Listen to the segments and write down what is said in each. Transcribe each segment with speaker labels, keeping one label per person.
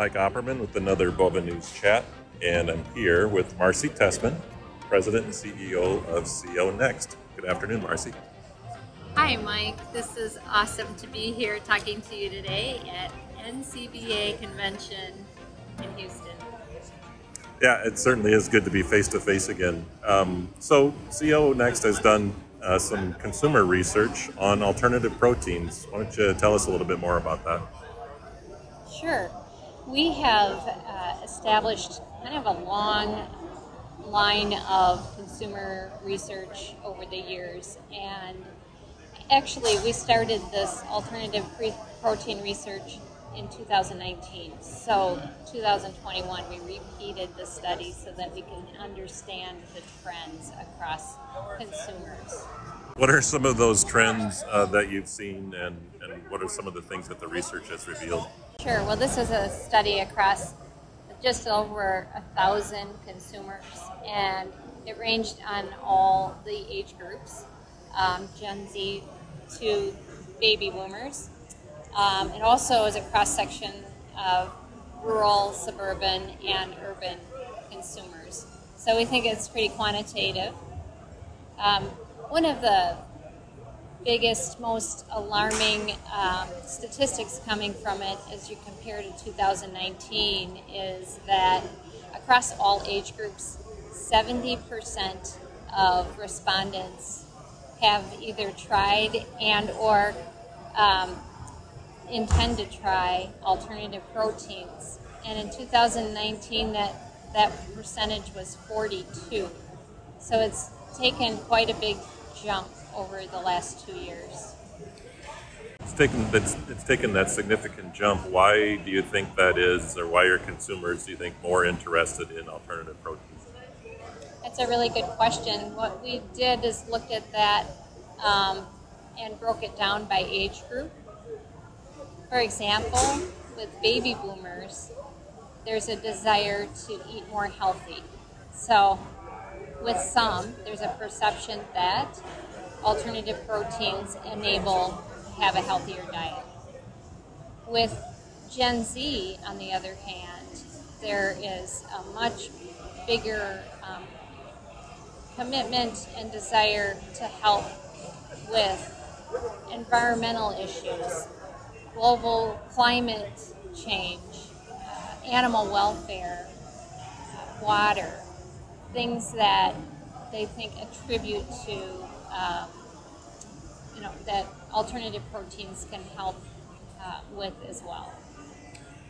Speaker 1: Mike Opperman with another Bova News chat, and I'm here with Marcy Tessman, President and CEO of CO Next. Good afternoon, Marcy.
Speaker 2: Hi, Mike. This is awesome to be here talking to you today at NCBA convention in Houston.
Speaker 1: Yeah, it certainly is good to be face to face again. Um, so, CO Next has done uh, some consumer research on alternative proteins. Why don't you tell us a little bit more about that?
Speaker 2: Sure. We have uh, established kind of a long line of consumer research over the years, and actually, we started this alternative protein research in 2019. So 2021, we repeated the study so that we can understand the trends across consumers.
Speaker 1: What are some of those trends uh, that you've seen, and, and what are some of the things that the research has revealed?
Speaker 2: Sure. Well, this is a study across just over a thousand consumers, and it ranged on all the age groups, um, Gen Z to baby boomers. Um, it also is a cross section of rural, suburban, and urban consumers. So we think it's pretty quantitative. Um, one of the biggest, most alarming um, statistics coming from it as you compare to 2019 is that across all age groups, 70% of respondents have either tried and or um, intend to try alternative proteins. And in 2019, that, that percentage was 42. So it's taken quite a big jump over the last two years.
Speaker 1: It's taken, it's, it's taken that significant jump. Why do you think that is, or why are consumers, do you think, more interested in alternative proteins?
Speaker 2: That's a really good question. What we did is looked at that um, and broke it down by age group. For example, with baby boomers, there's a desire to eat more healthy. So, with some, there's a perception that alternative proteins enable have a healthier diet. With Gen Z, on the other hand, there is a much bigger um, commitment and desire to help with environmental issues global climate change, uh, animal welfare, uh, water, things that they think attribute to, um, you know, that alternative proteins can help uh, with as well.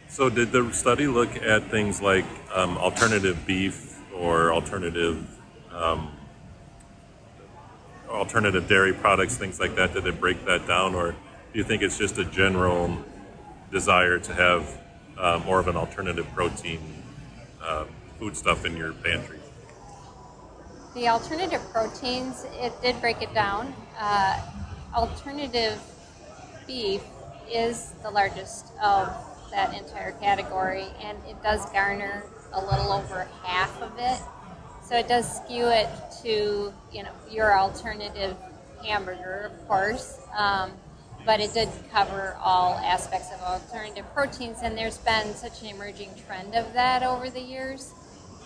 Speaker 1: So, did the study look at things like um, alternative beef or alternative um, alternative dairy products, things like that? Did it break that down, or do you think it's just a general desire to have uh, more of an alternative protein uh, food stuff in your pantry?
Speaker 2: The alternative proteins, it did break it down. Uh, alternative beef is the largest of that entire category, and it does garner a little over half of it. So it does skew it to you know your alternative hamburger, of course. Um, but it did cover all aspects of alternative proteins, and there's been such an emerging trend of that over the years.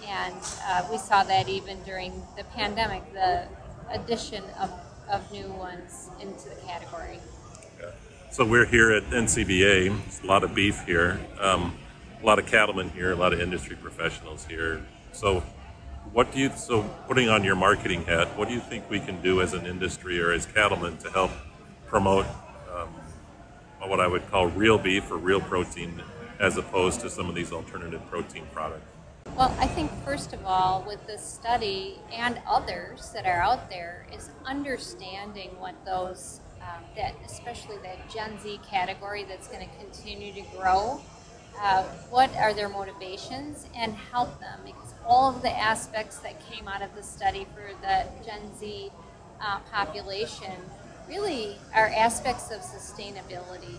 Speaker 2: And uh, we saw that even during the pandemic, the addition of, of new ones into the category.
Speaker 1: Yeah. So we're here at NCBA, There's a lot of beef here, um, a lot of cattlemen here, a lot of industry professionals here. So what do you, so putting on your marketing hat, what do you think we can do as an industry or as cattlemen to help promote what I would call real beef or real protein as opposed to some of these alternative protein products?
Speaker 2: Well, I think first of all, with this study and others that are out there, is understanding what those, um, that especially that Gen Z category that's going to continue to grow, uh, what are their motivations, and help them because all of the aspects that came out of the study for the Gen Z uh, population really are aspects of sustainability.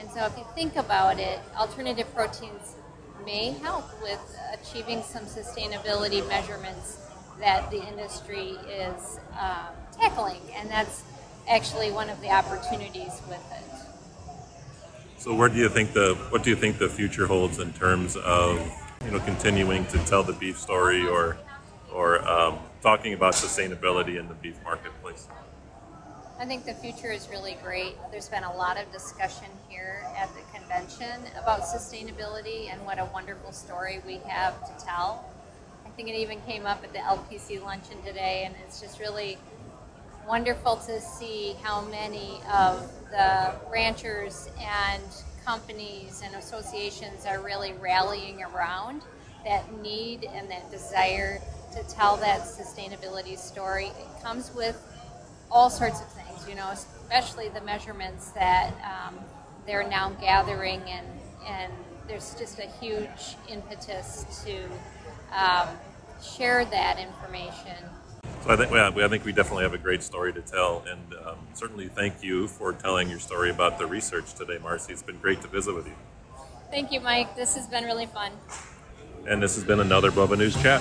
Speaker 2: And so if you think about it, alternative proteins may help with achieving some sustainability measurements that the industry is uh, tackling. And that's actually one of the opportunities with it.
Speaker 1: So where do you think the what do you think the future holds in terms of you know continuing to tell the beef story or or um, talking about sustainability in the beef marketplace?
Speaker 2: I think the future is really great. There's been a lot of discussion here at the convention about sustainability and what a wonderful story we have to tell. I think it even came up at the LPC luncheon today, and it's just really wonderful to see how many of the ranchers and companies and associations are really rallying around that need and that desire to tell that sustainability story. It comes with all sorts of things, you know, especially the measurements that um, they're now gathering, and, and there's just a huge impetus to um, share that information.
Speaker 1: So I think yeah, we- I think we definitely have a great story to tell, and um, certainly thank you for telling your story about the research today, Marcy. It's been great to visit with you.
Speaker 2: Thank you, Mike. This has been really fun.
Speaker 1: And this has been another Bubba News Chat.